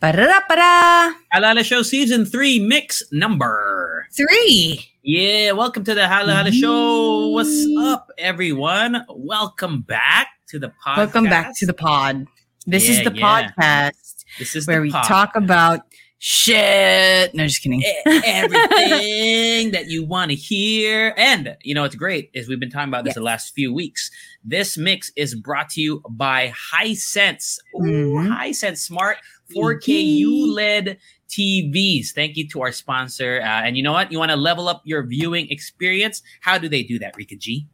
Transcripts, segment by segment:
Para-para! Halo Halo Show Season 3 Mix Number Three. Yeah, welcome to the Halo Halo Show. What's up, everyone? Welcome back to the podcast. Welcome back to the pod. This Yeah, is the yeah. podcast This is where we pod. talk about shit. No, just kidding. Everything that you want to hear. And you know what's great is we've been talking about this Yes. the last few weeks. This mix is brought to you by Hisense. Ooh, Mhm. Hisense Smart 4K ULED TVs. Thank you to our sponsor. Uh, and you know what? You want to level up your viewing experience? How do they do that, Rika G?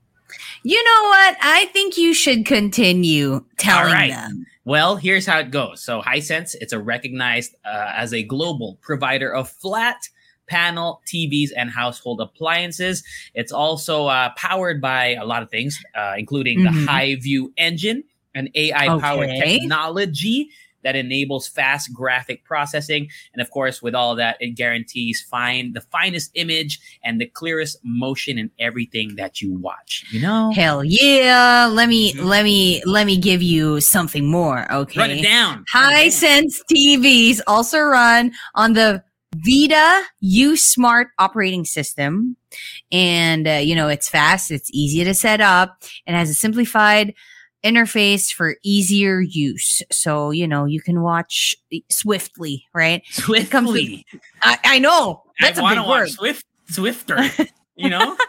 You know what? I think you should continue telling right. them. Well, here's how it goes. So Hisense, it's a recognized uh, as a global provider of flat panel TVs and household appliances. It's also uh, powered by a lot of things, uh, including the Mhm. Hi-View engine, an AI-powered Okay. technology that enables fast graphic processing, and of course, with all that, it guarantees fine the finest image and the clearest motion in everything that you watch. You know, Hell yeah. Let me Mhm. let me let me give you something more, okay? run it down. Hisense TVs also run on the VIDAA U Smart operating system. And, uh, you know, it's fast, it's easy to set up, and has a simplified interface for easier use. So, you know, you can watch swiftly, right? comes with- Swiftly. I, I know. That's I a big watch word. Swift, Swifter. you know,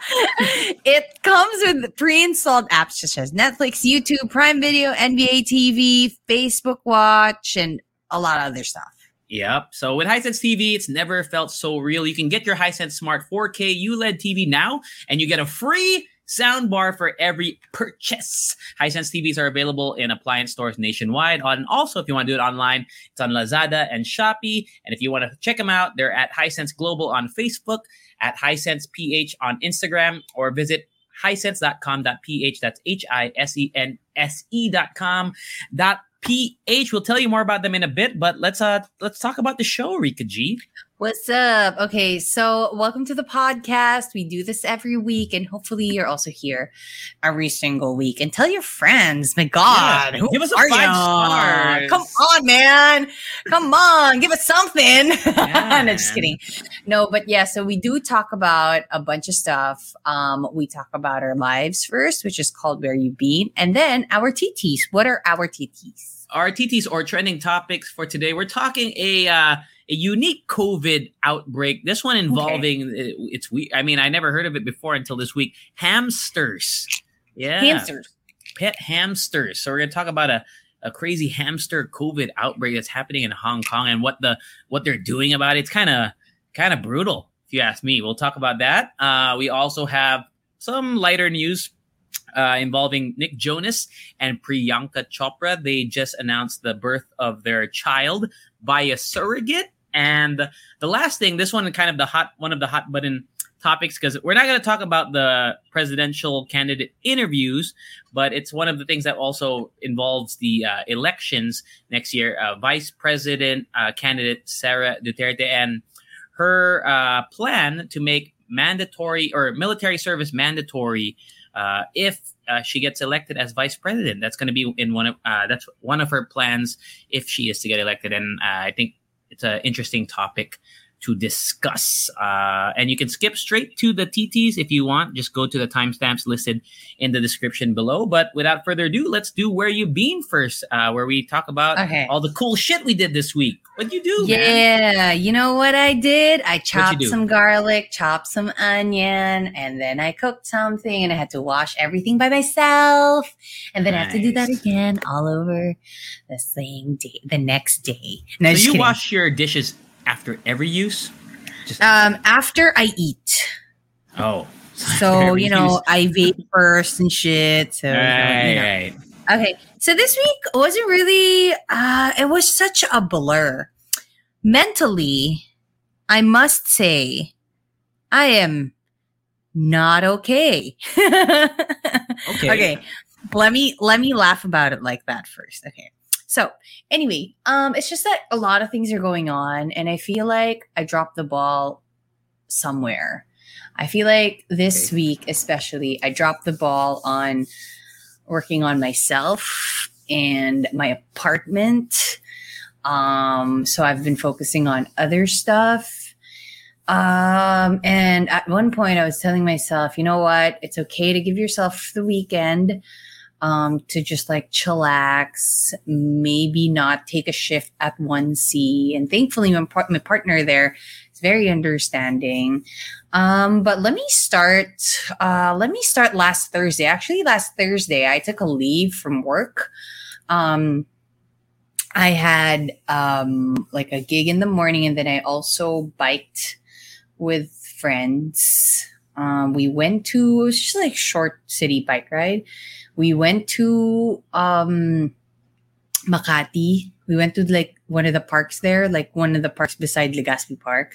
it comes with pre-installed apps such as Netflix, YouTube, Prime Video, NBA TV, Facebook Watch, and a lot of other stuff. Yep. So with Hisense TV, it's never felt so real. You can get your Hisense Smart 4K ULED TV now, and you get a free soundbar for every purchase. Hisense TVs are available in appliance stores nationwide. And also, if you want to do it online, it's on Lazada and Shopee. And if you want to check them out, they're at Hisense Global on Facebook, at Hisense PH on Instagram, or visit hisense.com.ph. That's H I S E N S E dot com dot PH. We'll tell you more about them in a bit, but let's uh let's talk about the show, Rika G. What's up? Okay, so welcome to the podcast. We do this every week, and hopefully, you're also here every single week. And tell your friends. My God, Yeah, who give us a five stars. Come on, man. Come on, give us something. Yeah, no, just kidding. No, but yeah. So we do talk about a bunch of stuff. Um, we talk about our lives first, which is called "Where You Been," and then our TTs. What are our TTs? Our TTs or trending topics for today. We're talking a uh, a unique COVID outbreak. This one involving uh, it's we. I mean, I never heard of it before until this week. Hamsters. Yeah, Hamsters. pet hamsters. So we're gonna talk about a, a crazy hamster COVID outbreak that's happening in Hong Kong and what the what they're doing about it. It's kind of kind of brutal, if you ask me. We'll talk about that. Uh, we also have some lighter news uh, involving Nick Jonas and Priyanka Chopra. They just announced the birth of their child via surrogate. And the last thing, this one kind of the hot one of the hot button topics because we're not going to talk about the presidential candidate interviews, but it's one of the things that also involves the uh, elections next year. Uh, Vice President uh, candidate Sara Duterte and her uh, plan to make mandatory or military service mandatory uh, if uh, she gets elected as vice president. That's going to be in one of uh, that's one of her plans if she is to get elected, and uh, I think it's an interesting topic to discuss. Uh, and you can skip straight to the TTs if you want. Just go to the timestamps listed in the description below. But without further ado, let's do where you been first, uh, where we talk about Okay. all the cool shit we did this week. What'd you do, man? Yeah, you know what I did? I chopped some garlic, chopped some onion, and then I cooked something and I had to wash everything by myself. And then I have to do that again all over the same day, the next day. No, So you kidding. wash your dishes after every use? Just um after I eat. oh. So, you know, use. I vape first and shit. So, Right, you know. right. Okay. So this week wasn't really. Uh, it was such a blur. Mentally, I must say, I am not okay. Okay. okay let me let me laugh about it like that first okay so anyway um it's just that a lot of things are going on and i feel like i dropped the ball somewhere i feel like this Okay. week especially i dropped the ball on working on myself and my apartment um so i've been focusing on other stuff um, and at one point I was telling myself, you know what? It's okay to give yourself the weekend um, to just like chillax, maybe not take a shift at 1C. And thankfully, my, par- my partner there is very understanding. Um, but let me start, uh, let me start last Thursday. Actually, last Thursday, I took a leave from work. Um, I had um, like a gig in the morning, and then I also biked with friends. Um, we went to it was just like short city bike ride. We went to um, Makati. We went to like one of the parks there, like one of the parks beside Legazpi Park.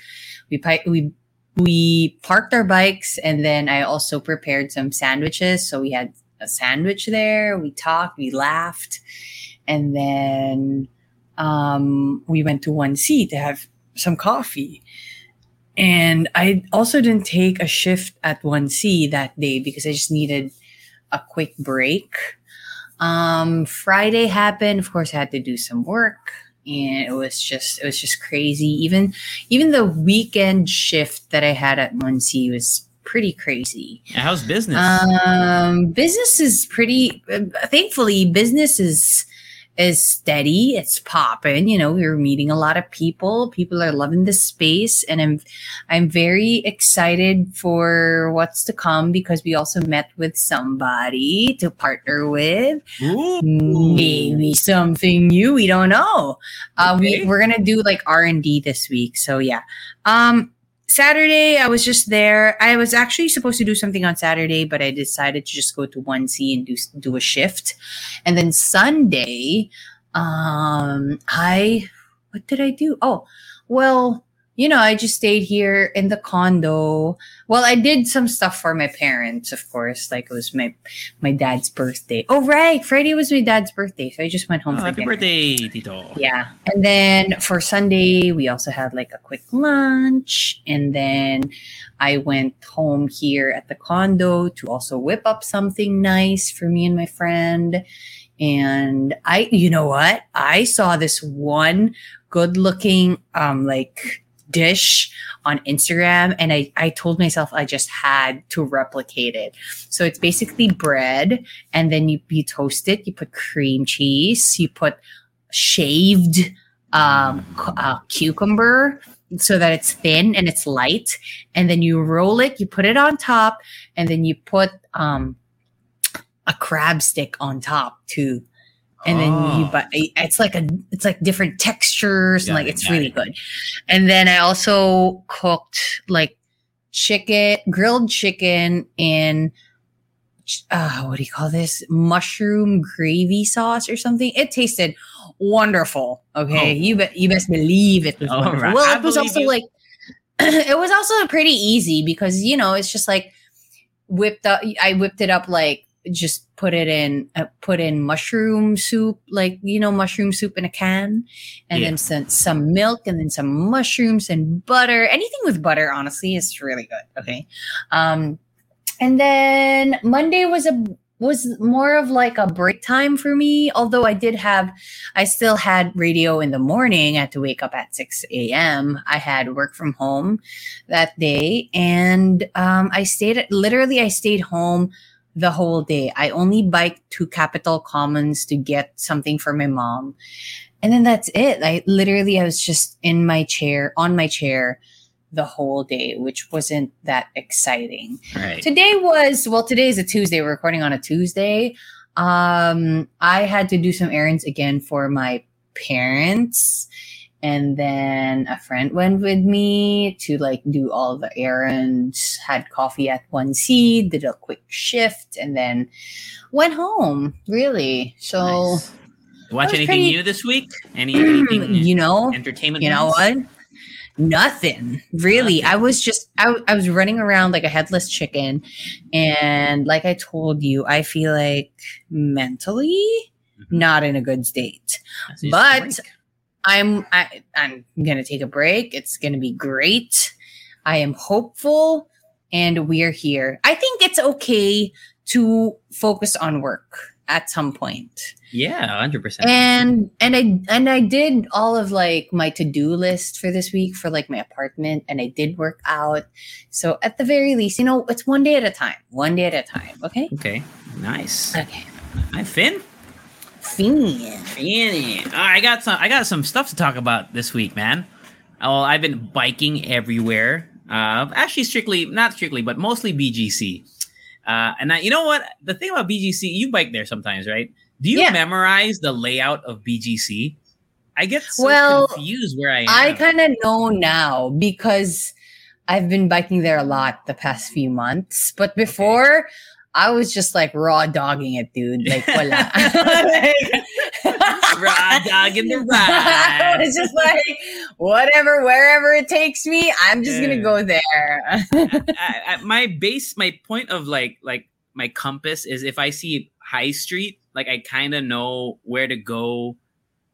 We we we parked our bikes, and then I also prepared some sandwiches. So we had a sandwich there. We talked, we laughed, and then um, we went to one C to have some coffee. And I also didn't take a shift at 1C that day because I just needed a quick break. Um, Friday happened. Of course, I had to do some work, and it was just it was just crazy. Even even the weekend shift that I had at 1C was pretty crazy. How's business? Um, business is pretty. Uh, thankfully, business is is steady. It's popping. You know, we're meeting a lot of people. People are loving the space, and I'm I'm very excited for what's to come because we also met with somebody to partner with. Ooh. Maybe something new. We don't know. Uh, Okay. we we're gonna do like R and D this week. So yeah. Um, Saturday, I was just there. I was actually supposed to do something on Saturday, but I decided to just go to 1C and do do a shift. And then Sunday, um, I what did I do? Oh, well, you know, I just stayed here in the condo. Well, I did some stuff for my parents, of course. Like it was my my dad's birthday. Oh, right, Friday was my dad's birthday, so I just went home Oh, for happy dinner. birthday, Tito. Yeah. And then for Sunday, we also had like a quick lunch. And then I went home here at the condo to also whip up something nice for me and my friend. And I, you know what? I saw this one good looking, um, like dish on Instagram and I, I told myself I just had to replicate it. So it's basically bread and then you, you toast it, you put cream cheese, you put shaved um, uh, cucumber so that it's thin and it's light. And then you roll it, you put it on top, and then you put um, a crab stick on top too. And then you Oh. but it's like a it's like different textures and like it's really it. good. And then I also cooked like chicken, grilled chicken in uh, what do you call this? Mushroom gravy sauce or something. It tasted wonderful. Okay, Oh. you bet you best believe it was right. Well, I it was also you. like it was also pretty easy because you know it's just like whipped up. I whipped it up like just put it in uh, put in mushroom soup like you know mushroom soup in a can and Yeah. then some, some milk and then some mushrooms and butter. Anything with butter honestly is really good okay? Um and then monday was a was more of like a break time for me although i did have i still had radio in the morning. I had to wake up at 6 a.m i had work from home that day and um, i stayed literally i stayed home the whole day i only biked to Capitol Commons to get something for my mom and then that's it i literally i was just in my chair on my chair the whole day which wasn't that exciting Right. Today was well, today is a Tuesday. We're recording on a Tuesday. Um, I had to do some errands again for my parents, And then a friend went with me to like do all the errands, had coffee at 1C, did a quick shift, and then went home. Really. So, Nice. Watch anything pretty- new this week? Any anything you know, entertainment? you know what? Nothing really. Nothing. I was just I, I was running around like a headless chicken, and like I told you, I feel like mentally Mhm. not in a good state. That's just a but- break. I'm I, I'm gonna take a break. It's gonna be great. I am hopeful, and we're here. I think it's okay to focus on work at some point. yeah, hundred percent. And and I and I did all of like my to-do list for this week for like my apartment and I did work out. So at the very least, you know, it's one day at a time. One day at a time. Okay? Okay, nice. Okay. Hi, Finn. Finn. Finn. I got some. I got some stuff to talk about this week, man. Well, I've been biking everywhere. Uh, actually, strictly not strictly, but mostly BGC. Uh, and I, you know what? The thing about BGC, you bike there sometimes, right? Do you Yeah. memorize the layout of BGC? I get so Well, confused where I am. I kind of know now because I've been biking there a lot the past few months. But before, I was just like raw dogging it, dude. Like, wala. Raw dogging the I ride. was just like, whatever, wherever it takes me, I'm just Yeah. gonna go there. I, I, my base, my point of like, like my compass is if I see High Street, like I kind of know where to go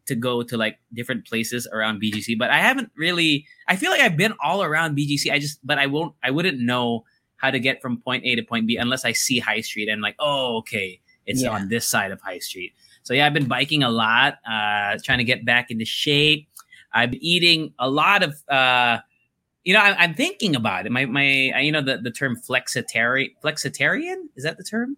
to go to like different places around BGC. But I haven't really. I feel like I've been all around BGC. I just, but I won't. I wouldn't know how to get from point A to point B unless I see High Street and like, oh, okay, it's Yeah. on this side of High Street. So yeah, I've been biking a lot, uh, trying to get back into shape. I've been eating a lot of. uh you know, I, I'm thinking about it. My, my, uh, you know, the, the term flexitarian, flexitarian is that the term?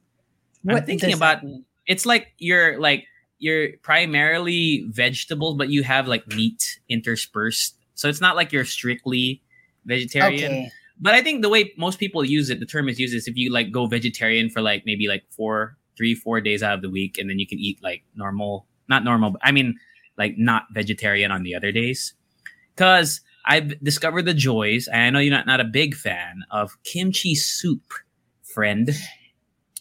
I'm thinking about-? It's like you're like you're primarily vegetables, but you have like meat interspersed. So it's not like you're strictly vegetarian. Okay. But I think the way most people use it, the term is used is if you like go vegetarian for like maybe like four, three, four days out of the week, and then you can eat like normal, not normal, but I mean like not vegetarian on the other days. Because I've discovered the joys, and I know you're not, not a big fan of kimchi soup, friend.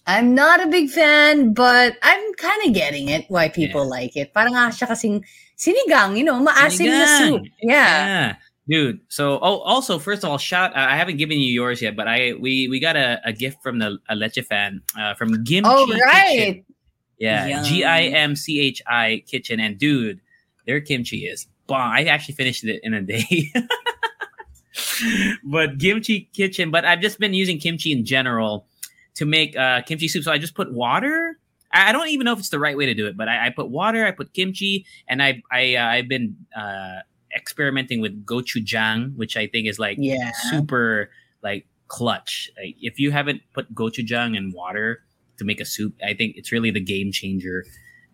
I'm not a big fan, but I'm kind of getting it why people Yeah. like it. Parang ah, siya kasing sinigang, you know, maasim na soup. Yeah. Yeah. Dude, so oh, also first of all, shout! I haven't given you yours yet, but I we we got a, a gift from the a Leche fan uh, from Gimchi Oh, Kitchen. right. Yeah, Yum. G I M C H I Kitchen, and dude, their kimchi is bomb. I actually finished it in a day. but Kimchi Kitchen, but I've just been using kimchi in general to make uh, kimchi soup. So I just put water. I I don't even know if it's the right way to do it, but I, I put water, I put kimchi, and I I uh, I've been uh, experimenting with gochujang, which I think is like Yeah. super like clutch. Like, if you haven't put gochujang in water to make a soup, I think it's really the game changer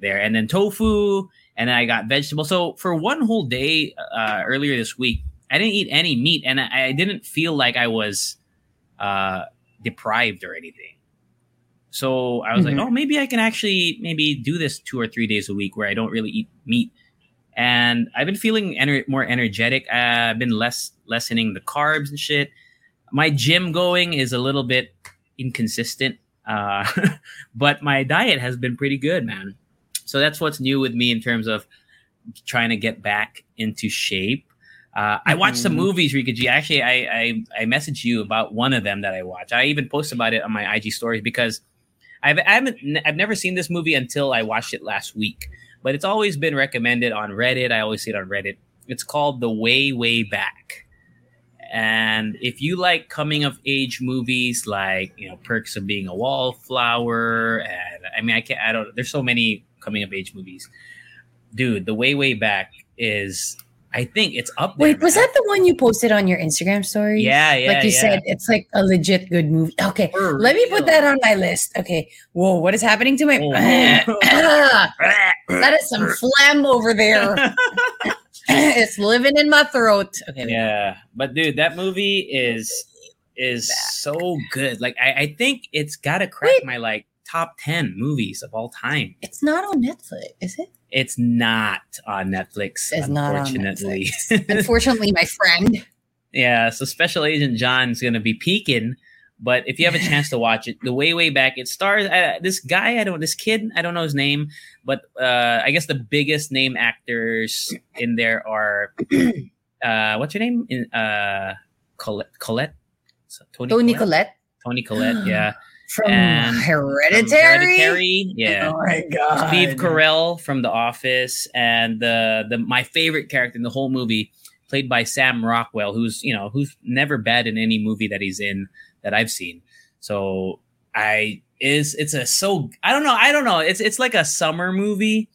there. And then tofu, and then I got vegetables. So for one whole day uh, earlier this week, I didn't eat any meat, and I, I didn't feel like I was uh, deprived or anything. So I was Mhm. like, oh, maybe I can actually maybe do this two or three days a week where I don't really eat meat. And I've been feeling ener- more energetic. Uh, I've been less lessening the carbs and shit. My gym going is a little bit inconsistent, uh, but my diet has been pretty good, man. So that's what's new with me in terms of trying to get back into shape. Uh, I watched some Mhm. movies, Rika G. Actually, I, I I messaged you about one of them that I watched. I even posted about it on my IG stories because I've I haven't I've never seen this movie until I watched it last week. But it's always been recommended on Reddit. I always see it on Reddit. It's called The Way Way Back. And if you like coming of age movies like, you know, Perks of Being a Wallflower and I mean I can't I don't there's so many coming of age movies. Dude, The Way Way Back is I think it's up there. Wait, was that the one you posted on your Instagram story? Yeah, yeah. like you yeah. said, it's like a legit good movie. Okay, For let me put that on my list. Okay, whoa, what is happening to my? Oh. Ah! That is some phlegm over there. it's living in my throat. Okay, Yeah, but dude, that movie is is so good. Like I, I think it's gotta crack Wait. my like top ten movies of all time. it's not on Netflix, is it? It's not on Netflix, It's not on unfortunately. Unfortunately, my friend. yeah, so Special Agent John's gonna be peaking. But if you have a chance to watch it, the way way back, it stars uh, this guy. I don't this kid. I don't know his name, but uh, I guess the biggest name actors in there are uh, what's your name? In uh, Collette. Collette. So, Toni, Toni? Collette Toni Collette. Yeah. from And- Hereditary. From Hereditary. Yeah. Oh my god. Steve Carell from The Office, and the the my favorite character in the whole movie, played by Sam Rockwell, who's you know who's never bad in any movie that he's in that I've seen. So I is it's a so I don't know I don't know it's it's like a summer movie,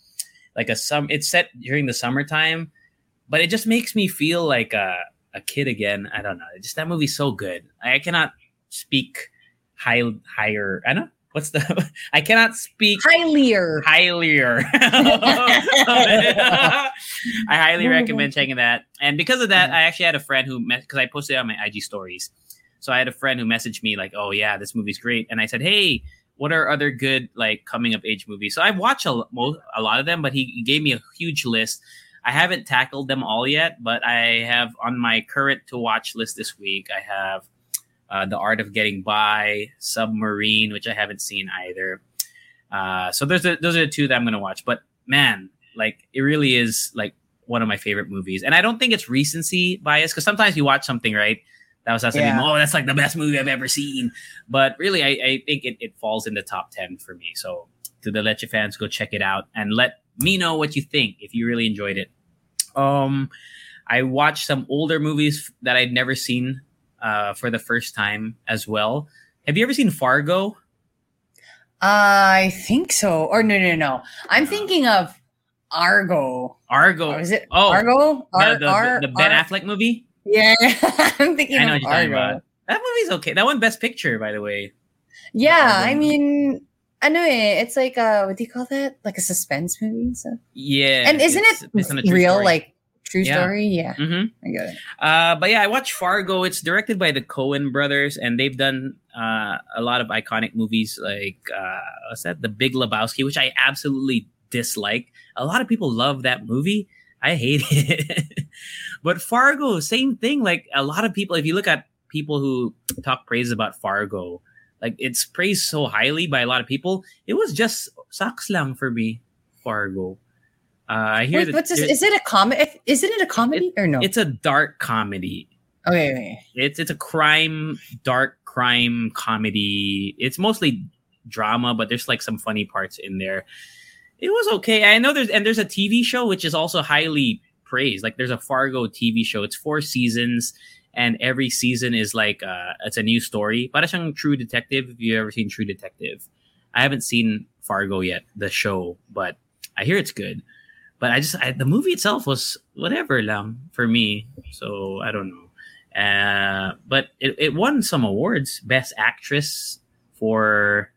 like a sum. It's set during the summertime, but it just makes me feel like a a kid again. I don't know. Just that movie's so good. I cannot speak high higher. I don't. know. What's the? I cannot speak Hylier. highlier. I highly recommend checking that. And because of that, I actually had a friend who because I posted on my IG stories. So I had a friend who messaged me like, "Oh yeah, this movie's great," and I said, "Hey." What are other good like coming of age movies? So I've watched a, a lot of them, but he, gave me a huge list. I haven't tackled them all yet, but I have on my current to watch list this week. I have uh, The Art of Getting By, Submarine, which I haven't seen either. Uh, so those are those are the two that I'm gonna watch. But man, like it really is like one of my favorite movies, and I don't think it's recency bias because sometimes you watch something right that was something, Yeah. oh, that's like the best movie I've ever seen. But really, I, I think it, it falls in the top ten for me. So to the Leche fans, go check it out and let me know what you think if you really enjoyed it. Um, I watched some older movies that I'd never seen uh, for the first time as well. Have you ever seen Fargo? I think so. Or no, no, no. I'm thinking of Argo. Argo. Or is it Oh, Argo? the, Ar- the, the, the Ben Ar- Affleck movie. Yeah, I'm thinking I know of what you're talking Argo. about. That movie's okay. That one Best Picture, by the way. Yeah, I mean, I know it. It's like uh, what do you call that? Like a suspense movie. stuff. Yeah. and isn't it based on a true real? story. Like true Yeah. story? Yeah, Mhm. I get it. Uh, but yeah, I watched Fargo. It's directed by the Coen brothers, and they've done uh, a lot of iconic movies like uh, what's that? The Big Lebowski, which I absolutely dislike. A lot of people love that movie. I hate it. but Fargo, same thing. Like a lot of people, if you look at people who talk praise about Fargo, like it's praised so highly by a lot of people. It was just sucks lang for me, Fargo. Uh, I hear Wait, what's this? Is it a comedy? Isn't it a comedy or no? it's a dark comedy okay, okay. it's it's a crime dark crime comedy it's mostly drama but there's like some funny parts in there it was okay. I know there's and there's a tv show which is also highly praised. Like there's a fargo tv show. It's four seasons and every season is like uh it's a new story. Para siyang true detective if you've ever seen true detective. I haven't seen fargo yet the show but i hear it's good. But i just I, the movie itself was whatever lang for me. So i don't know. Uh, but it, it won some awards. Best actress for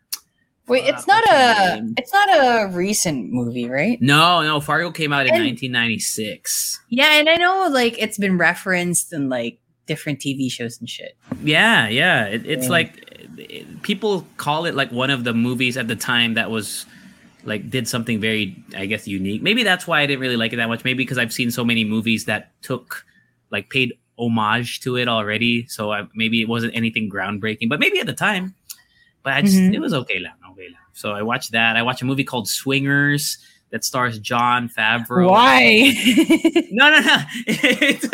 Wait, Fuck, it's not a. name? It's not a recent movie, right? no, no. Fargo came out in And- 1996. Yeah, and I know like it's been referenced in like different TV shows and shit. Yeah, yeah. It, it's Yeah. like it- people call it like one of the movies at the time that was like did something very, I guess, unique. Maybe that's why I didn't really like it that much. Maybe because I've seen so many movies that took like paid homage to it already. So I, maybe it wasn't anything groundbreaking, but maybe at the time. But I just Mhm. it was okay lang, okay lang. So I watched that. I watched a movie called Swingers that stars Jon Favreau. Why? No, no, no. It's, Is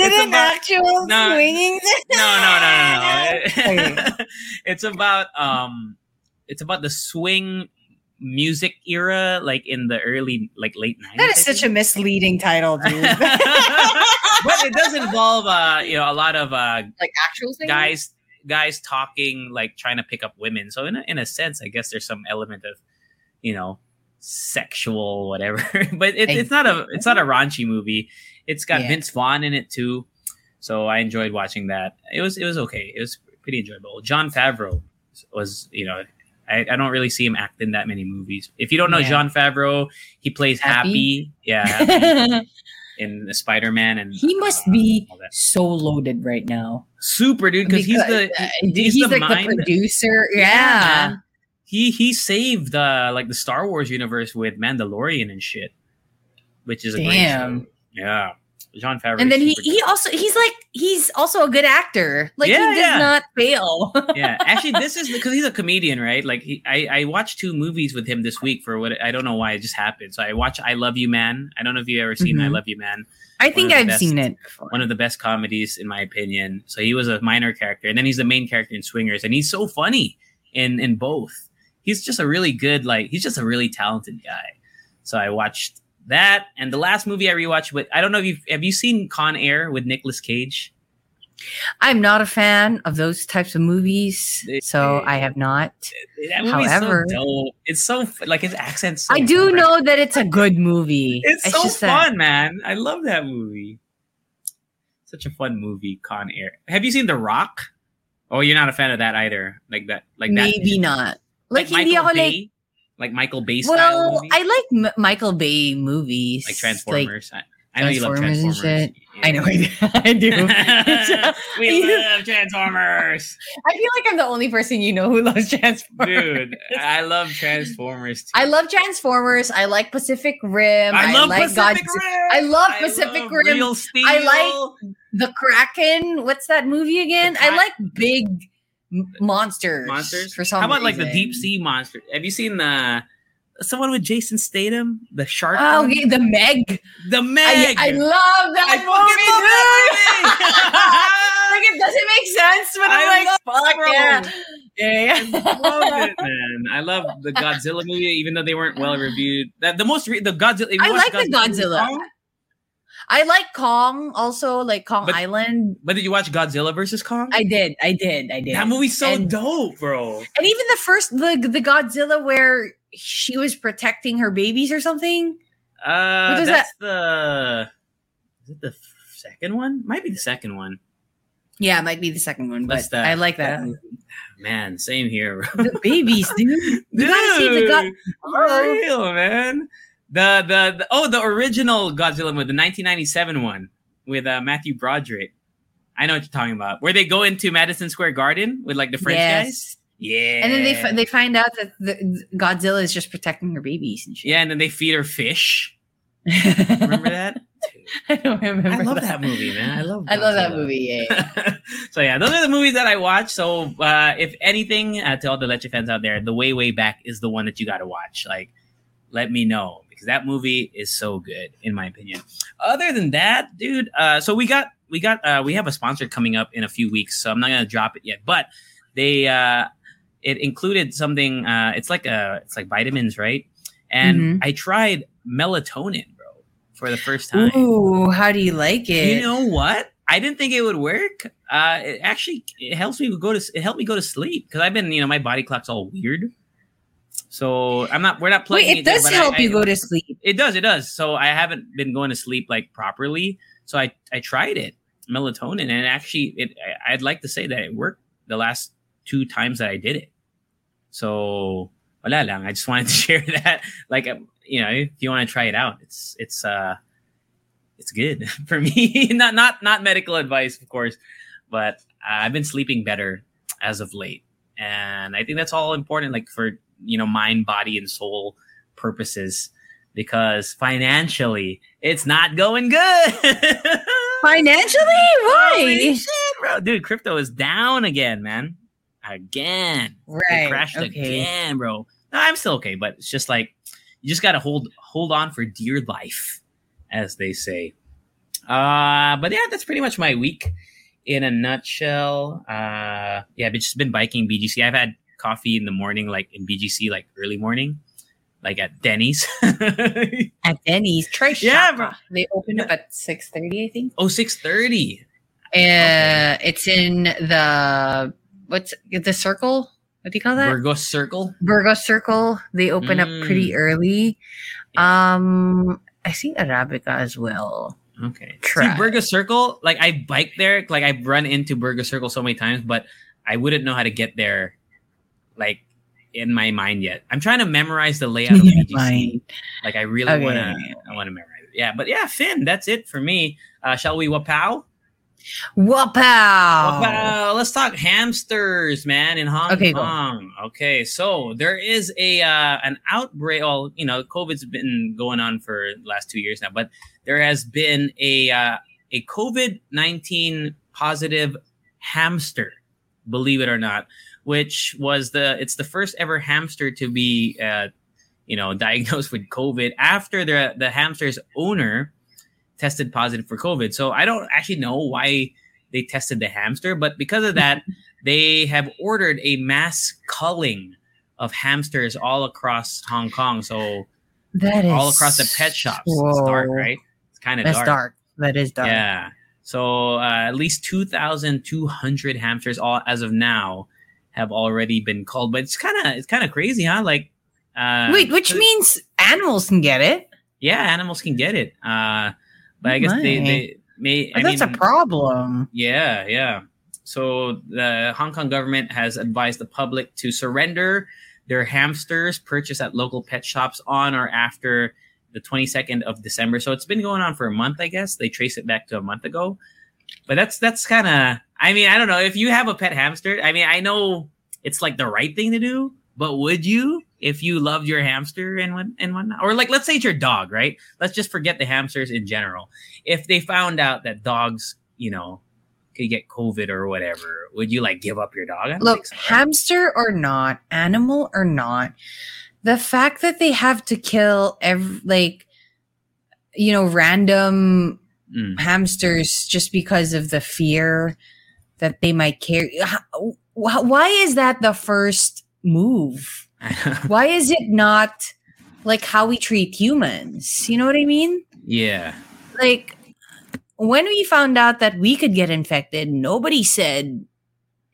it an actual No. swinging? no, no, no, no, no. It's about um, it's about the swing music era, like in the early, like late nineties. That is such a misleading title, dude. but it does involve, uh, you know, a lot of uh, like actual swinging? guys, guys talking, like trying to pick up women. So in a, in a sense, I guess there's some element of, you know, sexual whatever. but it, it's not a it's not a raunchy movie. It's got Yeah. Vince Vaughn in it too, so I enjoyed watching that. It was it was okay. It was pretty enjoyable. Jon Favreau was you know. I, I don't really see him act in that many movies. If you don't know Yeah. Jon Favreau, he plays Happy, Happy? yeah, Happy in Spider Man, and he must uh, be so loaded right now. super dude because he's the uh, he's he's, the like mind- the producer. Yeah, Yeah. he he saved uh like the Star Wars universe with Mandalorian and shit, which is a Damn. great show. Yeah, Jon Favreau. And then he he also he's like he's also a good actor. Like Yeah, he does yeah. not fail. yeah, actually, this is because he's a comedian, right? Like, he, I I watched two movies with him this week for what I don't know why it just happened. So I watched I Love You Man. I don't know if you've ever seen I Mhm. Love You Man. I think I've best- seen it before. One of the best comedies in my opinion. So he was a minor character, and then he's the main character in Swingers, and he's so funny in in both. He's just a really good, like he's just a really talented guy. So I watched that, and the last movie I rewatched, but I don't know if you have you seen Con Air with Nicolas Cage. I'm not a fan of those types of movies, so I have not. That However- so. It's so like his accent's. So I do fun. know that it's a good movie. It's, so just fun, that- man. I love that movie. Such a fun movie, Con Air. Have you seen The Rock? Oh, you're not a fan of that either. Like that, like that. maybe not. Like, Like Michael ako like. Like Michael Bay style Well, I like M- Michael Bay movies, like Transformers. I, I know you love Transformers shit. I know I do. I do. we love Transformers, I feel like I'm the only person you know who loves Transformers. dude. I love Transformers. Too. I love Transformers. I like Pacific Rim. I love like Pacific Godzi- Rim. I love Pacific love Rim. I like The Kraken. What's that movie again? I like big monsters. monsters for some How about like the deep sea monster? Have you seen the someone with Jason Statham, the shark? Oh, okay, the Meg. the Meg. I love that I movie, dude. that like it doesn't make sense, but I I'm like, fuck bro. yeah. Yeah, movie. yeah. love it, man. I love the Godzilla movie, even though they weren't well reviewed. That the most re- the Godzilla. I like the Godzilla. Kong, I like Kong also, like Kong But- Island. but did you watch Godzilla versus Kong? I did, I did, I did. that movie's so And- dope, bro. And even the first the the Godzilla where she was protecting her babies or something. Uh, that's the. Is it the second one? Might be the second one. Yeah, it might be the second one, but That's the- I like that. movie. Man, same here, the babies, dude. You gotta see the God. Dude, For real, man. The, the the oh the original Godzilla movie, the 1997 one with uh, Matthew Broderick. I know what you're talking about. Where they go into Madison Square Garden with like the French guys. Yeah. And then they fi- they find out that the, Godzilla is just protecting her babies and shit. yeah, and then they feed her fish. Remember that? I don't remember. I love that movie, man. I love. I love that movie. Yeah. so yeah, those are the movies that I watch. So uh, if anything, uh, to all the Leche fans out there, The Way Way Back is the one that you got to watch. Like, let me know that movie is so good, in my opinion. Other than that, dude, uh, so we got we got uh, we have a sponsor coming up in a few weeks, so I'm not gonna drop it yet, but they uh, it included something. Uh, it's like a it's like vitamins, right? And Mhm. I tried melatonin, bro, for the first time. Ooh, how do you like it? You know what? I didn't think it would work. Uh, it actually it helps me go to it helped me go to sleep because I've been you know my body clock's all weird. So I'm not we're not Wait, it does I- help I- you go to sleep. It does, it does. So I haven't been going to sleep like properly. So I I tried it melatonin and actually it I- I'd like to say that it worked the last two times that I did it. So wala lang. I just wanted to share that. Like um, you know, if you want to try it out, it's it's uh it's good for me. not not not medical advice, of course, but uh, I've been sleeping better as of late, and I think that's all important. Like for you know, mind, body, and soul purposes, because financially, it's not going good. Financially? Why? shit, bro, dude, crypto is down again, man. Again, it Right. crashed okay. again, bro. No, I'm still okay, but it's just like you just gotta hold hold on for dear life, as they say. Uh, but yeah, that's pretty much my week in a nutshell. Uh, yeah, I've just been biking BGC. I've had coffee in the morning, like in BGC, like early morning, like at Denny's. At Denny's. Try Yeah, bro. They open up at 6.30, I think. oh, 6.30. Uh, It's in the, what's the circle? What do you call that? Burgos Circle. Burgos Circle. They open up pretty Mm. early. Um, I think Arabica as well. Okay. Try. See, Burgos Circle, like I bike there, like I've run into Burgos Circle so many times, but I wouldn't know how to get there, like in my mind yet. I'm trying to memorize the layout of BGC. Like I really Okay. wanna, I wanna memorize it. Yeah, but yeah, Finn, that's it for me. Uh, shall we wapow? Wapow! Wow, let's talk hamsters, man, in Hong Okay, go. Kong. Okay, so there is a uh, an outbreak. Well, you know, COVID's been going on for the last two years now, but there has been a uh, a COVID nineteen positive hamster, believe it or not, which was the it's the first ever hamster to be uh, you know diagnosed with COVID after the the hamster's owner tested positive for COVID. So I don't actually know why they tested the hamster, but because of that, they have ordered a mass culling of hamsters all across Hong Kong. So That is all across the pet shops. It's dark, Whoa. right? It's kind of dark. dark. That is dark. Yeah. So uh, at least 2,200 hamsters all as of now have already been culled. But it's kind of it's kind of crazy, huh? Like uh, Wait, which means animals can get it. yeah, animals can get it. Uh, but I Oh guess they they may. I that's mean, a problem. Yeah, yeah. So the Hong Kong government has advised the public to surrender their hamsters purchased at local pet shops on or after the 22nd of December. So it's been going on for a month, I guess. They trace it back to a month ago. But that's that's kind of I mean, I don't know. If you have a pet hamster, I mean, I know it's like the right thing to do, but would you if you loved your hamster and what and whatnot? Or like let's say it's your dog, right? Let's just forget the hamsters in general. If they found out that dogs, you know, could get COVID or whatever, would you like give up your dog? Look, so, right? hamster or not, animal or not, the fact that they have to kill every like you know random Mm. hamsters just because of the fear that they might carry. Wh- Why is that the first move? Why is it not like how we treat humans? You know what I mean? yeah. Like when we found out that we could get infected, nobody said,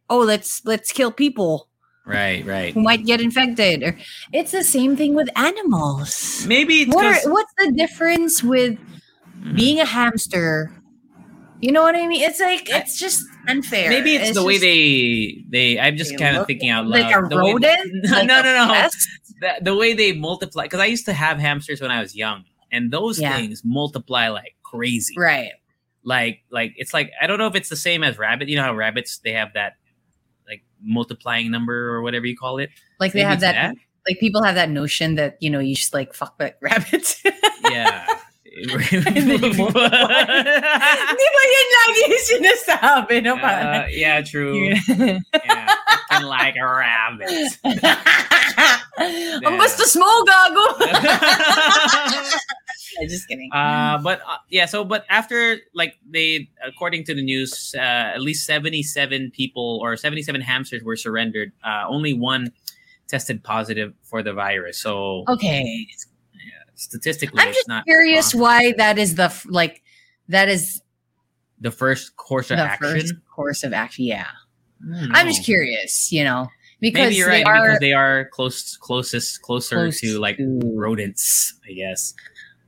"Oh, let's let's kill people Right, right. who might get infected." Or it's the same thing with animals. Maybe it's What are, what's the difference with Mm. being a hamster? You know what I mean? It's like it's just unfair. Maybe it's, the way they they. I'm just They kind of thinking out loud. like a The way- rodent. no, like no, no, no. The, the way they multiply, because I used to have hamsters when I was young, and those Yeah. things multiply like crazy. Right. Like, like it's like I don't know if it's the same as rabbit. You know how rabbits they have that like multiplying number or whatever you call it. Like they have it's that, Like people have that notion that you know you just like fuck with rabbits. Yeah. You multiply. Di ba yun lagi yung sinasabi, no? Uh, yeah, true. yeah, fucking like a rabbit. Ang bastos mo, gago! just kidding. Uh, but uh, yeah, so but after like they, according to the news, uh, at least seventy-seven people or seventy-seven hamsters were surrendered. Uh, only one tested positive for the virus. So okay. Statistically, I'm it's just not curious why that is the, f- like, that is the first course of the action. first course of action. Yeah. I'm just curious, you know, because Maybe you're they right are because they are close, closest, closer close to like to- rodents, I guess.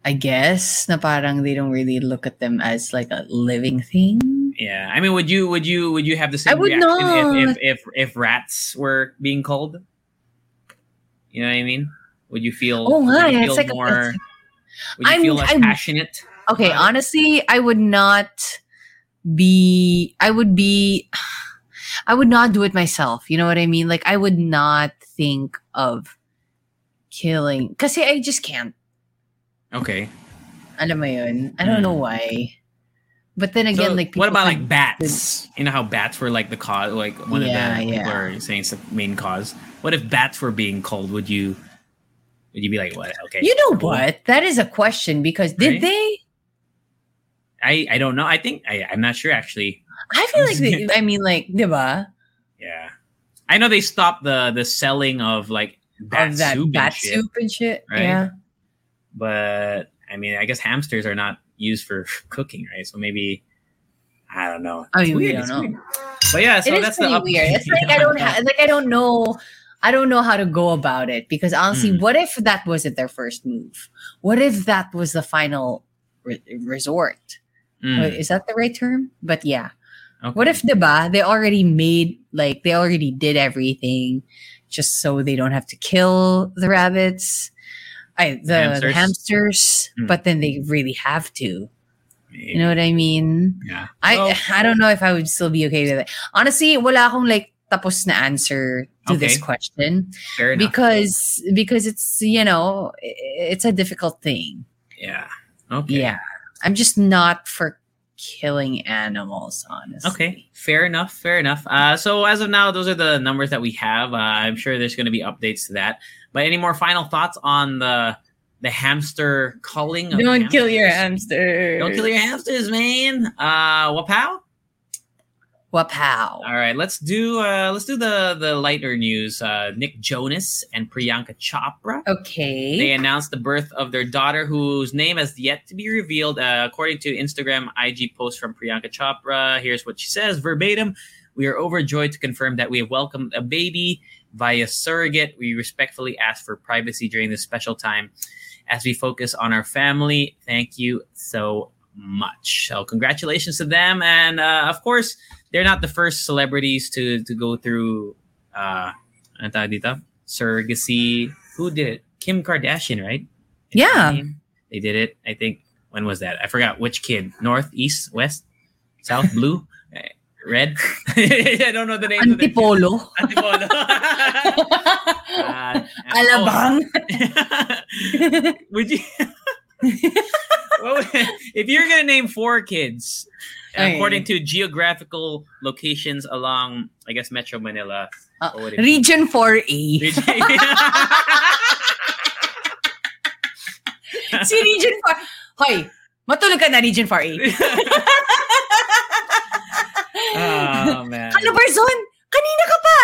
I guess, na parang they don't really look at them as like a living thing. Yeah, I mean, would you would you would you have the same I would reaction if, if if if rats were being called? You know what I mean? Would you feel? Oh, would you It's feel like a- more. would you I'm- feel less I'm- passionate? Okay, honestly, I would not be I would be I would not do it myself. You know what I mean? Like I would not think of killing cuz I just can't. Okay. Alam mo yun? I don't know hmm. why. But then again, So, like what about like bats? You know how bats were like the cause, like one Yeah, of the people are saying it's the main cause. What if bats were being called? Would you? Would you be like, what? Okay. You know cool. what? That is a question because did Right? they? I I don't know. I think I I'm not sure actually. I feel like they, I mean like, diba? Yeah, I know they stopped the the selling of like bat Of that soup bat and shit, soup and shit. right? Yeah. but I mean, I guess hamsters are not used for cooking, right? So maybe I don't know. I It's mean, we weird, don't it's know. weird. But yeah, so it is that's the pretty up- weird. It's like I don't have like I don't know I don't know how to go about it because honestly, Mm. what if that wasn't their first move? What if that was the final re- resort? Mm, Is that the right term? But yeah. okay. What if diba, they already made like they already did everything just so they don't have to kill the rabbits, I the, the Hamsters? hamsters, Mm. but then they really have to. You know what I mean? Yeah. I I don't know if I would still be okay with it. Honestly, wala akong like tapos na answer to this question Fair enough. because because it's you know it's a difficult thing. yeah. Okay. Yeah, I'm just not for killing animals. Honestly. Okay, fair enough, fair enough. Uh, so as of now, those are the numbers that we have. Uh, I'm sure there's going to be updates to that. But any more final thoughts on the the hamster culling? of Don't kill your hamsters? hamster. Don't kill your hamsters, man. Uh, wapow. Wapow. All right, let's do uh, let's do the the lighter news. Uh, Nick Jonas and Priyanka Chopra. Okay. They announced the birth of their daughter, whose name has yet to be revealed. Uh, according to Instagram IG post from Priyanka Chopra, here's what she says verbatim: "We are overjoyed to confirm that we have welcomed a baby via surrogate. We respectfully ask for privacy during this special time as we focus on our family. Thank you so much. So, congratulations to them, and uh, of course, they're not the first celebrities to to go through uh, ano dito? surrogacy. Who did it? Kim Kardashian, right? Is Yeah. They did it. I think when was that? I forgot which kid. North, east, west, south, blue, red. I don't know the name. Antipolo. Antipolo. Uh, Alabang. oh. Would you? If you're gonna name four kids. According to geographical locations along, I guess Metro Manila, Uh? Region 4A. si Region 4. Hoy, matulog ka na Region 4A. oh man. Calabarzon, kanina ka pa.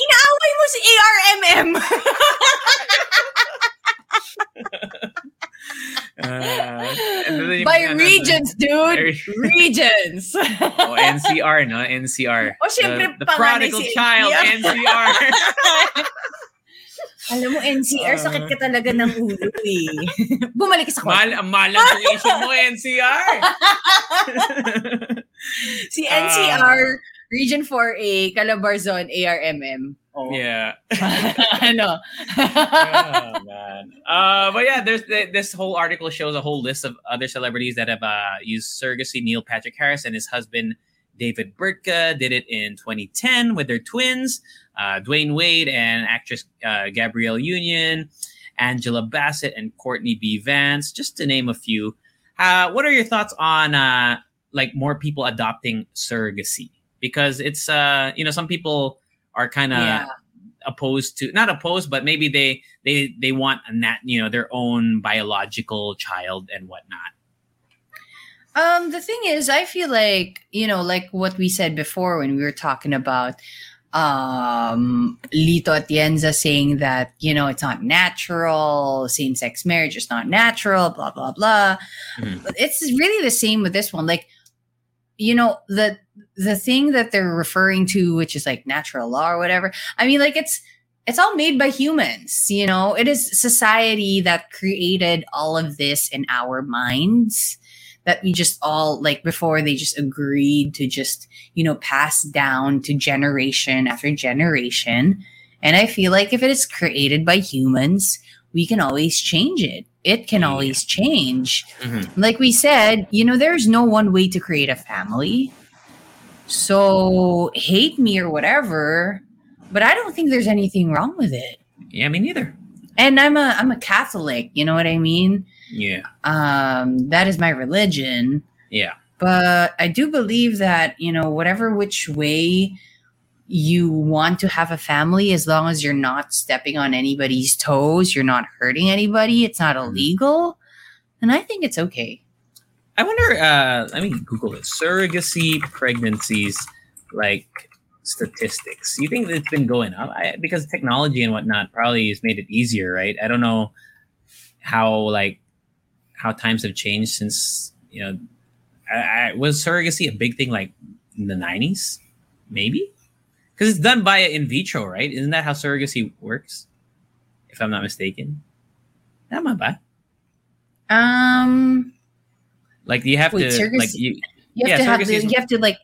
Inaaway mo si ARMM. Uh, then- By ano, regions, dude. Regions. Oh, NCR, no? NCR. Oh, syempre, the, the prodigal si child, NCR. NCR. Alam mo, NCR, sakit ka talaga ng ulo eh. Bumalik sa Mahal, kwarto. ang mahal ang tuition mo, NCR. Si Ah. NCR, Region 4A, Calabarzon, ARMM. Oh. yeah. ano? oh, man. Uh, but yeah, there's this whole article shows a whole list of other celebrities that have uh, used surrogacy. Neil Patrick Harris and his husband David Burtka did it in 2010 with their twins, uh, Dwyane Wade and actress uh, Gabrielle Union, Angela Bassett and Courtney B. Vance, just to name a few. Uh, what are your thoughts on uh, like more people adopting surrogacy? Because it's uh, you know some people are kind of yeah. opposed to not opposed but maybe they they they want a nat you know their own biological child and whatnot Um, the thing is, I feel like, you know, like what we said before when we were talking about um Lito Atienza saying that, you know, it's not natural, same sex marriage is not natural, blah blah blah. Mhm. It's really the same with this one. Like, you know, the the thing that they're referring to, which is like natural law or whatever, I mean, like it's it's all made by humans, you know. It is society that created all of this in our minds that we just all like before they just agreed to just you know pass down to generation after generation. And i feel like if it is created by humans we can always change it. It can always change. Mhm. like we said you know there's no one way to create a family so hate me or whatever but i don't think there's anything wrong with it. Yeah me neither. And i'm a i'm a catholic you know what i mean? Yeah. Um that is my religion. Yeah. But i do believe that you know whatever which way you want to have a family as long as you're not stepping on anybody's toes you're not hurting anybody it's not illegal and i think it's okay i wonder uh let me google it surrogacy pregnancies like statistics. You think it's been going up? I, because technology and whatnot probably has made it easier right? I don't know how like how times have changed since you know I, I, was surrogacy a big thing like in the 90s maybe? Because it's done by in vitro right? Isn't that how surrogacy works? If i'm not mistaken. Tama ba? um like you have Wait, to like you you have Yeah, to have is- you have to like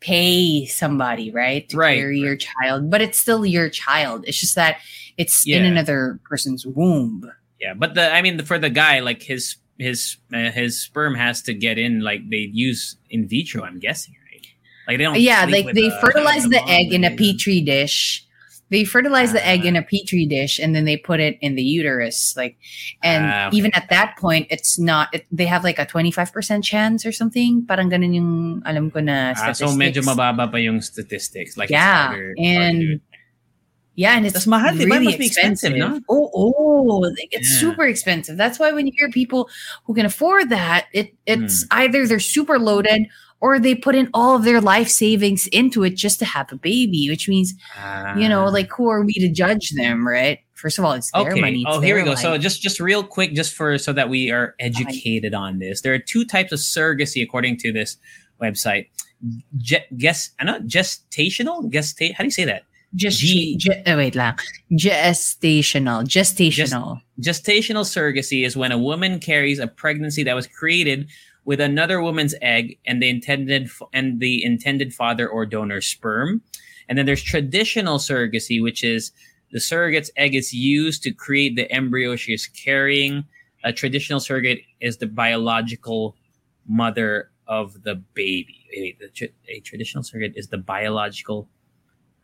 pay somebody right to Right, carry your child but it's still your child it's just that it's in another person's womb Yeah, but the I mean, for the guy, like his his uh, his sperm has to get in like they use in vitro. I'm guessing, right? Like they don't. yeah, like they the- fertilize the egg in a petri dish. They fertilize the egg Ah. in a petri dish and then they put it in the uterus. Like, and Ah, okay. even at that point, it's not. It, they have like a twenty five percent chance or something. Parang ganun yung alam ko na Ah, so statistics. medyo mababa pa yung statistics. Like Yeah, harder, and harder to do it. Yeah, and it's Tas mahal, di really Must be expensive, no? Oh, oh, like it's Yeah. super expensive. That's why when you hear people who can afford that, it it's Hmm. either they're super loaded or they put in all of their life savings into it just to have a baby, which means you know, Ah. like who are we to judge them, right? First of all, it's their money. oh, here we go. So just just real quick, just for so that we are educated on this, there are two types of surrogacy according to this website. Je- guess I know gestational. Gestate. How do you say that? just G- ge- oh, wait lang. Gestational, gestational. Gestational surrogacy is when a woman carries a pregnancy that was created with another woman's egg and the intended f- and the intended father or donor sperm. And then there's traditional surrogacy, which is the surrogate's egg is used to create the embryo she is carrying. A traditional surrogate is the biological mother of the baby. Tra- a traditional surrogate is the biological.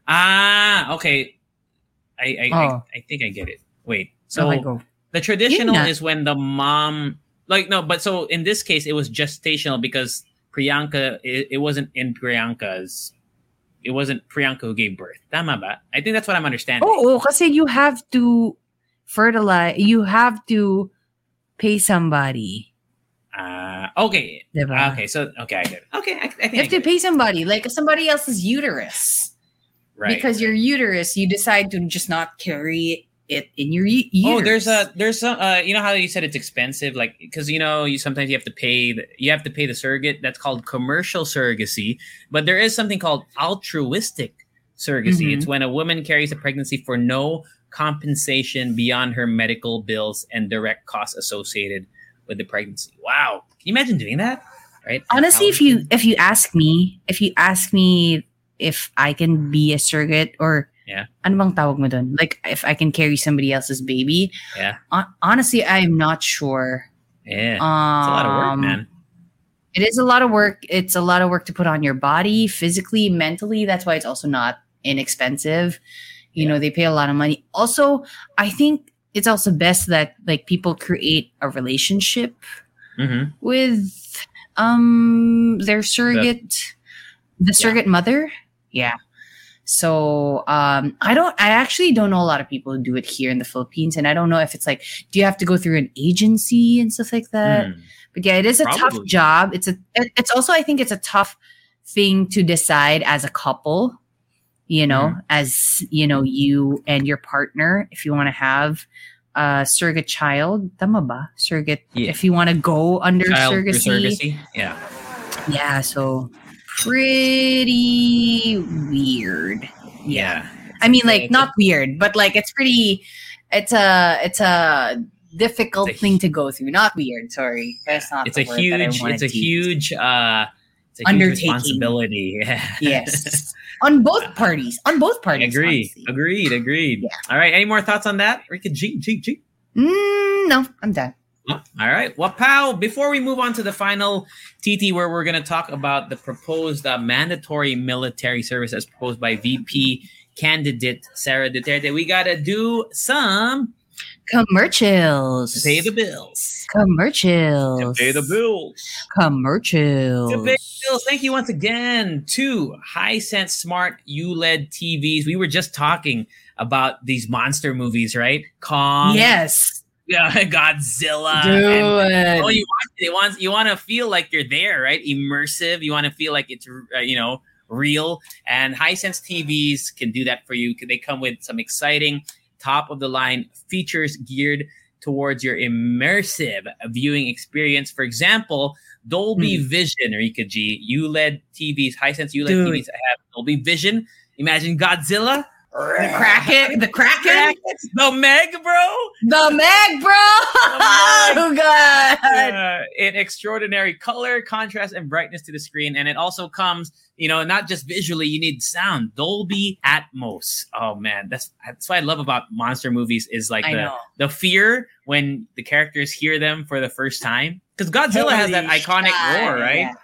Ah, okay. I I, Oh. I I think I get it. Wait, so the traditional is when the mom, like no, but so in this case it was gestational because Priyanka, it, it wasn't in Priyanka's, it wasn't Priyanka who gave birth. Tama ba? I think that's what I'm understanding. Oh, oh, kasi you have to fertilize. You have to pay somebody. Uh, okay, Diba? okay, so okay, I get it. Okay, I, I think You have to pay somebody, like somebody else's uterus. right because your uterus, you decide to just not carry it in your uterus. Oh, there's a there's some uh you know how you said it's expensive? Like because you know you sometimes you have to pay the, you have to pay the surrogate that's called commercial surrogacy but there is something called altruistic surrogacy. Mhm. it's when a woman carries a pregnancy for no compensation beyond her medical bills and direct costs associated with the pregnancy. Wow. Can you imagine doing that? Right? Honestly if you if you ask me if you ask me if i can be a surrogate or Yeah. ano bang tawag mo dun? like if i can carry somebody else's baby? Yeah. hon- honestly i'm not sure. Yeah. Um, it's a lot of work man. it is a lot of work. It's a lot of work to put on your body physically mentally. That's why it's also not inexpensive. You know they pay a lot of money. Also i think it's also best that like people create a relationship hmm with um their surrogate the, surrogate mother. Yeah so um i don't i actually don't know a lot of people who do it here in the philippines and i don't know if it's like do you have to go through an agency and stuff like that? Mm. but yeah it is a tough job. It's a it's also i think it's a tough thing to decide as a couple you know Mm-hmm. as you know you and your partner if you want to have a surrogate child tama ba? Surrogate Yeah. if you want to go under surrogacy. surrogacy? Yeah. Yeah so pretty weird. Yeah. I mean like not weird but like it's pretty it's a it's a difficult It's a- thing to go through. Not weird sorry. That's not it's a word that I huge it's a huge uh it's a huge Undertaking. responsibility. Yeah yes. On both parties. On both parties agreed. honestly. agreed agreed. All right any more thoughts on that? Rika g g g Mm, no i'm done all right. Well pal before we move on to the final tt where we're going to talk about the proposed uh, mandatory military service as proposed by vp candidate Sara Duterte we gotta do some commercials. To pay the bills. Commercials. To pay the bills. Commercials. To pay the bills, thank you once again to Hisense Smart ULED TVs. We were just talking about these monster movies, right? Kong, yes yeah, Godzilla. Dude. and- oh, you want they want you want to feel like you're there, right? Immersive. You want to feel like it's uh, you know real. And Hisense TVs can do that for you. They come with some exciting top of the line features geared towards your immersive viewing experience. For example, Dolby Vision, Rika G, ULED TVs, Hisense ULED Dude. TVs have Dolby Vision. Imagine Godzilla. The kraken the kraken The Meg, bro. the meg bro oh god uh, in extraordinary color, contrast, and brightness to the screen. And it also comes, you know, not just visually, you need sound. Dolby Atmos. Oh man, that's that's what I love about monster movies is like I the know. the fear when the characters hear them for the first time. Because Godzilla has that iconic roar, right? yeah.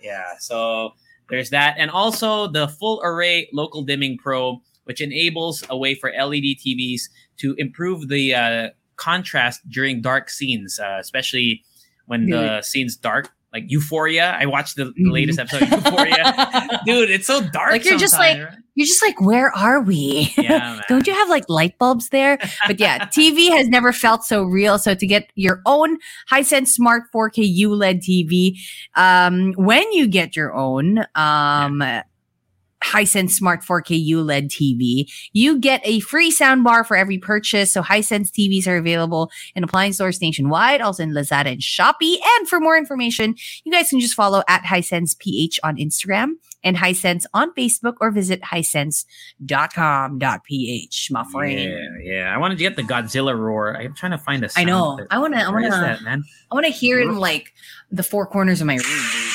Yeah, so there's that. And also the full array local dimming probe, which enables a way for LED TVs to improve the uh, contrast during dark scenes, uh, especially when the scene's dark. Like Euphoria, I watched the, the Mhm. latest episode of Euphoria. Dude, it's so dark. Like, you're just like- right? You're just like, where are we? yeah. Don't you have like light bulbs there? But yeah, TV has never felt so real. So to get your own Hisense Smart 4K ULED TV, um, when you get your own um, Hisense Smart 4K ULED TV, you get a free soundbar for every purchase. So Hisense TVs are available in appliance stores nationwide, also in Lazada and Shopee. And for more information, you guys can just follow at Hisense PH on Instagram and Hisense on Facebook or visit hisense.com.ph, my friend. Yeah, yeah. I wanted to get the Godzilla roar. I'm trying to find a I know. clip. I wanna I wanna that, man? I wanna hear it in like the four corners of my room,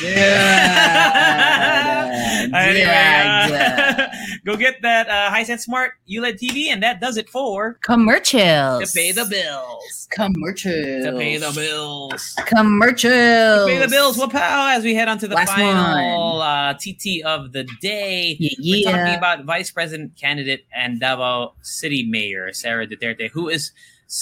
dude. Yeah. Anyway, uh, go get that uh, Hisense Smart ULED TV, and that does it for Commercials. to pay the bills. Commercials. To pay the bills. Commercials. To pay the bills. Well, pal, as we head on to the Last final uh, TT of the day, Yeah, we're talking about Vice President candidate and Davao City Mayor Sara Duterte, who is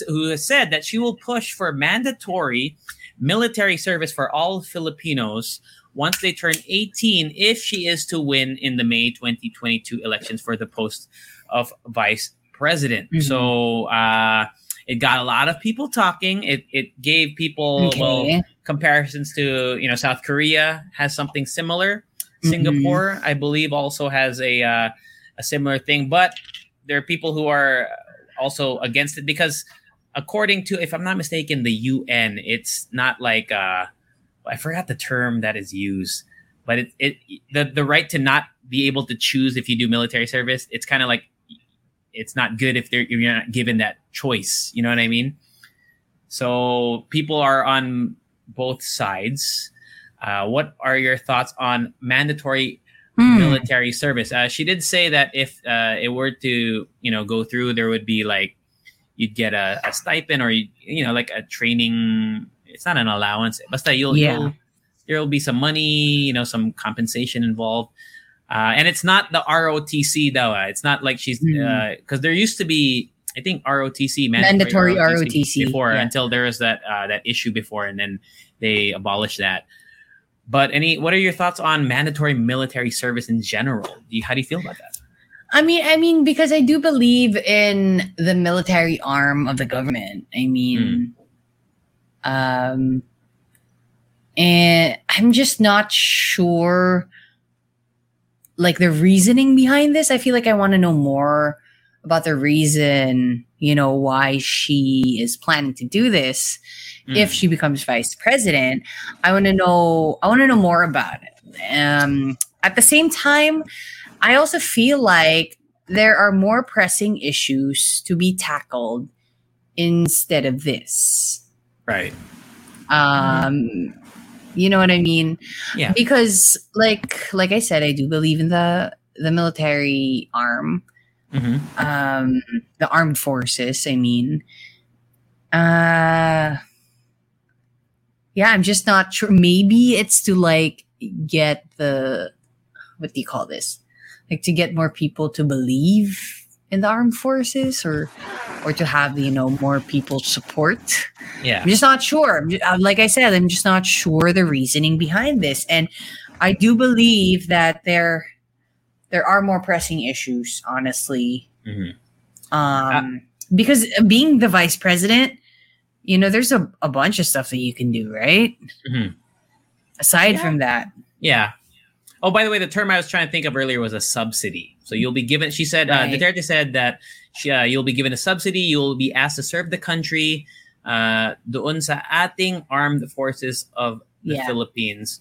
who has said that she will push for mandatory military service for all Filipinos once they turn 18 if she is to win in the May 2022 elections for the post of vice president. Mhm. So uh, it got a lot of people talking. It it gave people well comparisons to you know South Korea has something similar. Mhm. Singapore, I believe, also has a uh, a similar thing, but there are people who are also against it because, according to, if I'm not mistaken, the UN, it's not like uh, I forgot the term that is used, but it it the the right to not be able to choose if you do military service. It's kind of like it's not good if they're you're not given that choice. You know what I mean? So people are on both sides. Uh, what are your thoughts on mandatory Hmm. military service? Uh, she did say that if uh, it were to, you know, go through, there would be like you'd get a, a stipend or you, you know, like a training. It's not an allowance, but you'll, Yeah. you'll there will be some money, you know, some compensation involved. Uh, and it's not the ROTC though. Uh, it's not like she's Mm. because there used to be, I think ROTC Mandatory ROTC, before yeah. until there was that uh, that issue before, and then they abolished that. But any, what are your thoughts on mandatory military service in general? Do you, how do you feel about that? I mean, I mean, because I do believe in the military arm of the government. I mean, um, and I'm just not sure, like the reasoning behind this. I feel like I want to know more about the reason, you know, why she is planning to do this. Mm. If she becomes vice president, I want to know. I want to know more about it. Um, at the same time, I also feel like there are more pressing issues to be tackled instead of this. right, Um, you know what I mean? Yeah. Because, like, like I said, I do believe in the the military arm, hmm um, the armed forces. I mean, uh, yeah, I'm just not sure. Maybe it's to like get the what do you call this? Like to get more people to believe in the armed forces, or or to have you know more people support. yeah, I'm just not sure. I'm ju- uh, like I said, I'm just not sure the reasoning behind this, and I do believe that there there are more pressing issues. Honestly, hmm um, because being the vice president, you know, there's a, a bunch of stuff that you can do, right? Mhm. Aside Yeah. from that, yeah. Oh, by the way, the term I was trying to think of earlier was a subsidy. So you'll be given. She said, uh, Right. Duterte said that she, uh, you'll be given a subsidy. You'll be asked to serve the country uh, doon sa ating armed forces of the Yeah. Philippines.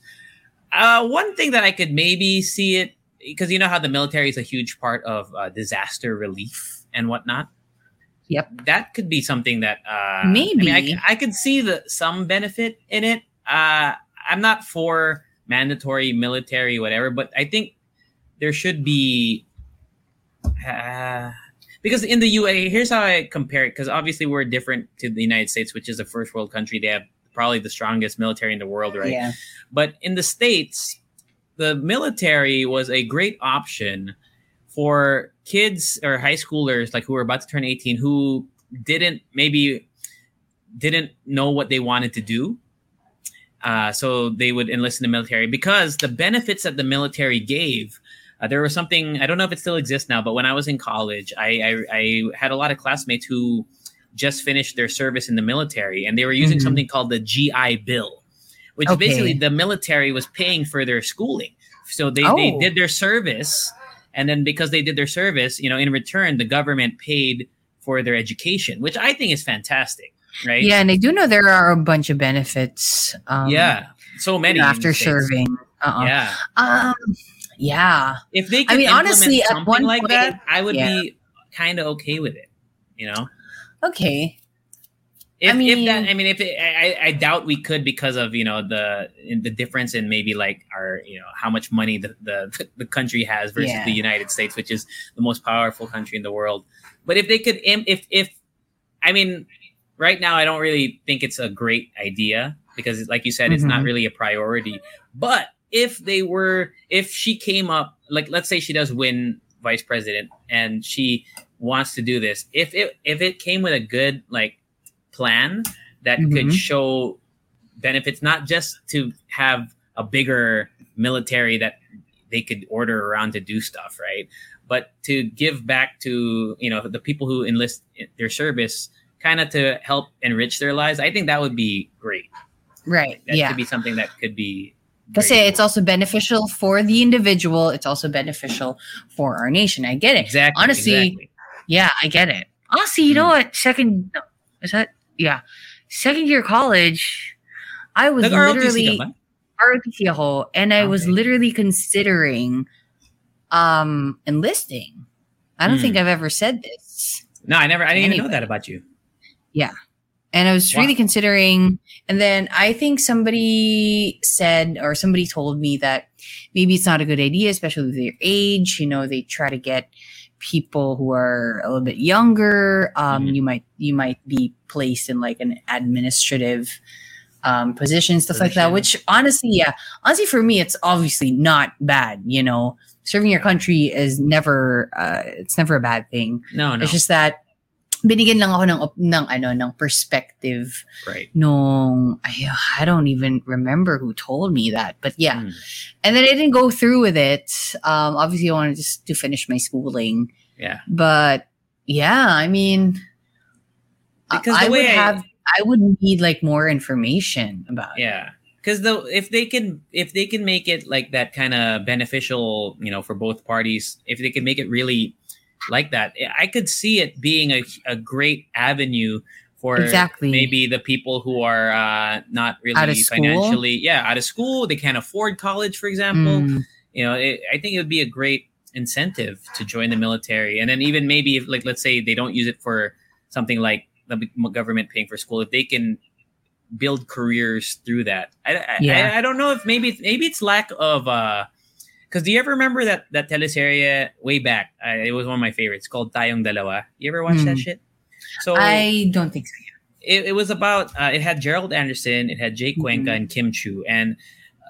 Uh, one thing that I could maybe see it because you know how the military is a huge part of uh, disaster relief and whatnot. Yep. that could be something that uh Maybe. I, mean, I, I could see the some benefit in it. Uh I'm not for mandatory military whatever, but I think there should be uh, because in the UA, here's how I compare it. Because obviously we're different to the United States, which is a first world country. They have probably the strongest military in the world, right? Yeah. But in the States, the military was a great option for kids or high schoolers like who were about to turn 18 who didn't maybe didn't know what they wanted to do. Uh, so they would enlist in the military because the benefits that the military gave. Uh, there was something I don't know if it still exists now, but when I was in college, I, I, I had a lot of classmates who just finished their service in the military, and they were using Mhm. something called the GI Bill, which Okay. basically the military was paying for their schooling. So they, they Oh. did their service, and then because they did their service, you know, in return, the government paid for their education, which I think is fantastic, right? Yeah, and I do know there are a bunch of benefits. Um, yeah, so many after serving. Uh-uh. Yeah, Um. Yeah. if they I mean, honestly, at one like point- that, I would yeah. be kind of okay with it. You know, Okay. if, I if that, mean- I mean, if it, I, I- doubt we could because of you know the in the difference in maybe like our you know how much money the the, the country has versus Yeah. the United States, which is the most powerful country in the world. But if they could, if if I mean, right now I don't really think it's a great idea because, like you said, it's not Mhm. really a priority. But if they were, if she came up, like let's say she does win vice president and she wants to do this, if it if it came with a good like plan that could Mhm. show benefits, not just to have a bigger military that they could order around to do stuff, right? But to give back to you know the people who enlist their service, kind of to help enrich their lives. I think that would be great. Right. That yeah. could be something that could be. Very it's also beneficial for the individual. It's also beneficial for our nation. I get it. exactly honestly, exactly. Yeah, I get it. Honestly, you know Mm. what? Second, no, is that? Yeah. Second year college, I was literally? ROTC ako, and I was literally considering um enlisting. I don't Hmm. think I've ever said this. No, I never. I didn't even know that about you. And I was Wow. really considering, and then I think somebody said, or somebody told me that maybe it's not a good idea, especially with their age. You know, they try to get people who are a little bit younger. Um, Mhm. You might you might be placed in like an administrative um, position, stuff like that. Which honestly, yeah, honestly for me, it's obviously not bad. You know, serving your country is never uh, it's never a bad thing. No, no, It's just that binigyan lang ako ng ng ano ng perspective right. nung I, I don't even remember who told me that but yeah Mm. and then I didn't go through with it um obviously I wanted just to finish my schooling Yeah, but yeah I mean Because I way would I- have I would need like more information about yeah. Because though, if they can, if they can make it like that kind of beneficial, you know, for both parties, if they can make it really like that, I could see it being a, a great avenue for Exactly. maybe the people who are uh, not really financially, yeah, out of school, they can't afford college, for example. Mm, you know it, i think it would be a great incentive to join the military and then even maybe if like let's say they don't use it for something like the government paying for school if they can build careers through that i I, Yeah. I, I don't know if maybe it's, maybe it's lack of uh because do you ever remember that that teleserie way back uh, it was one of my favorites called tayong dalawa you ever watch that Mm. shit so I don't think so it, it was about uh, it had Gerald Anderson, it had Jake Cuenca Mhm. and Kim Chiu, and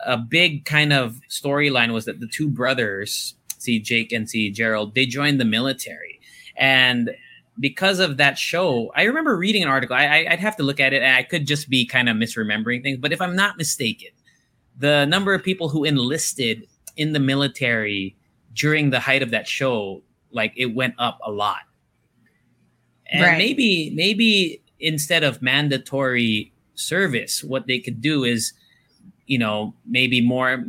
a big kind of storyline was that the two brothers, see Jake and see Gerald, they joined the military, and because of that show, I remember reading an article. I, I, I'd have to look at it, and I could just be kind of misremembering things. But if I'm not mistaken, the number of people who enlisted in the military during the height of that show, like it went up a lot. And Right. maybe maybe instead of mandatory service, what they could do is, you know, maybe more.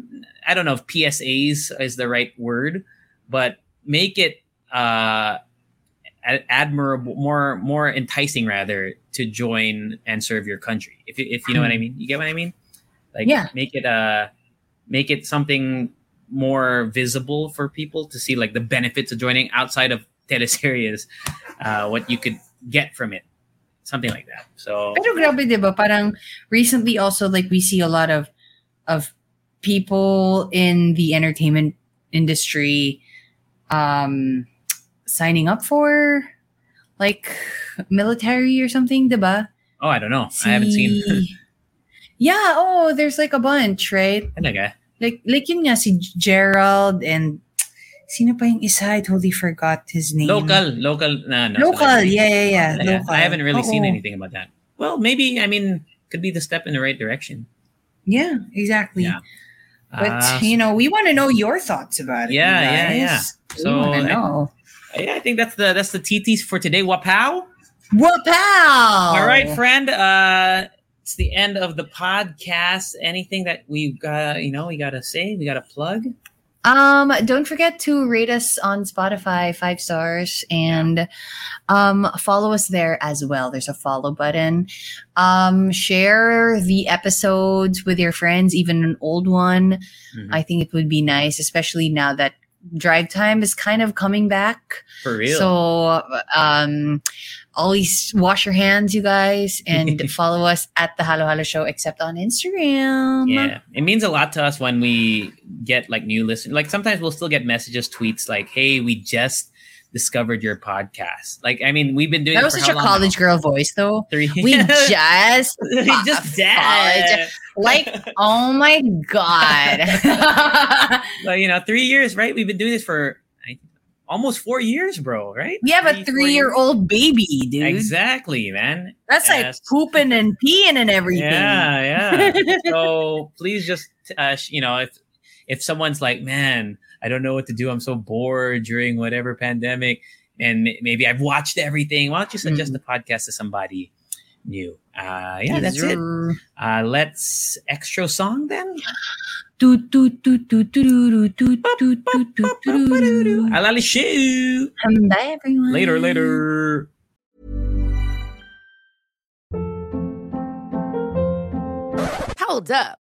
I don't know if PSAs is the right word, but make it uh, admirable, more more enticing rather to join and serve your country. If you- if you know what I mean, you get what I mean. Like, Yeah. make it uh make it something more visible for people to see, like the benefits of joining outside of teleseries. Uh, what you could get from it. Something like that. So Pero grabe, di ba? Parang recently also, like, we see a lot of, of people in the entertainment industry, um, signing up for, like, military or something, di ba? oh, I don't know. I haven't seen. Yeah, oh, there's like a bunch, right? Talaga. Like, like yun nga, si Gerald and sino pa yung isa? I totally forgot his name. Local, local, na, na Local, celebrity. yeah, yeah, yeah. Yeah, Local. I haven't really seen anything about that. Well, maybe I mean could be the step in the right direction. Yeah, exactly. Yeah. But Uh, you know, we want to know your thoughts about it. Yeah, yeah, yeah. We So, I- know. yeah, I think that's the that's the TTs for today. Wapow. Wapow! All right, friend. Uh, it's the end of the podcast. Anything that we got, you know, we gotta say, we gotta plug. Um, don't forget to rate us on Spotify five stars and um follow us there as well. There's a follow button. Um, share the episodes with your friends, even an old one. Mhm. I think it would be nice, especially now that drive time is kind of coming back. For real. So um always wash your hands, you guys, and follow us at the Halo Halo Show, except on Instagram. yeah, it means a lot to us when we get like new listeners. Like sometimes we'll still get messages, tweets like, "Hey, we just discovered your podcast." Like, I mean, we've been doing That was such a college now? girl voice, though. Three. We just we just college. like, oh my god. Well, you know, three years, right? We've been doing this for almost four years, bro. Right? We have a three-year-old baby, dude. Exactly, man. That's like pooping and peeing and everything. Yeah, yeah. so please just, uh, you know, if if someone's like, man, I don't know what to do. I'm so bored during whatever pandemic, and maybe I've watched everything. Why don't you suggest mm. a podcast to somebody new? Uh, yeah, that's it. Uh, let's extra song then. Bye, everyone. Later, later. Hold up.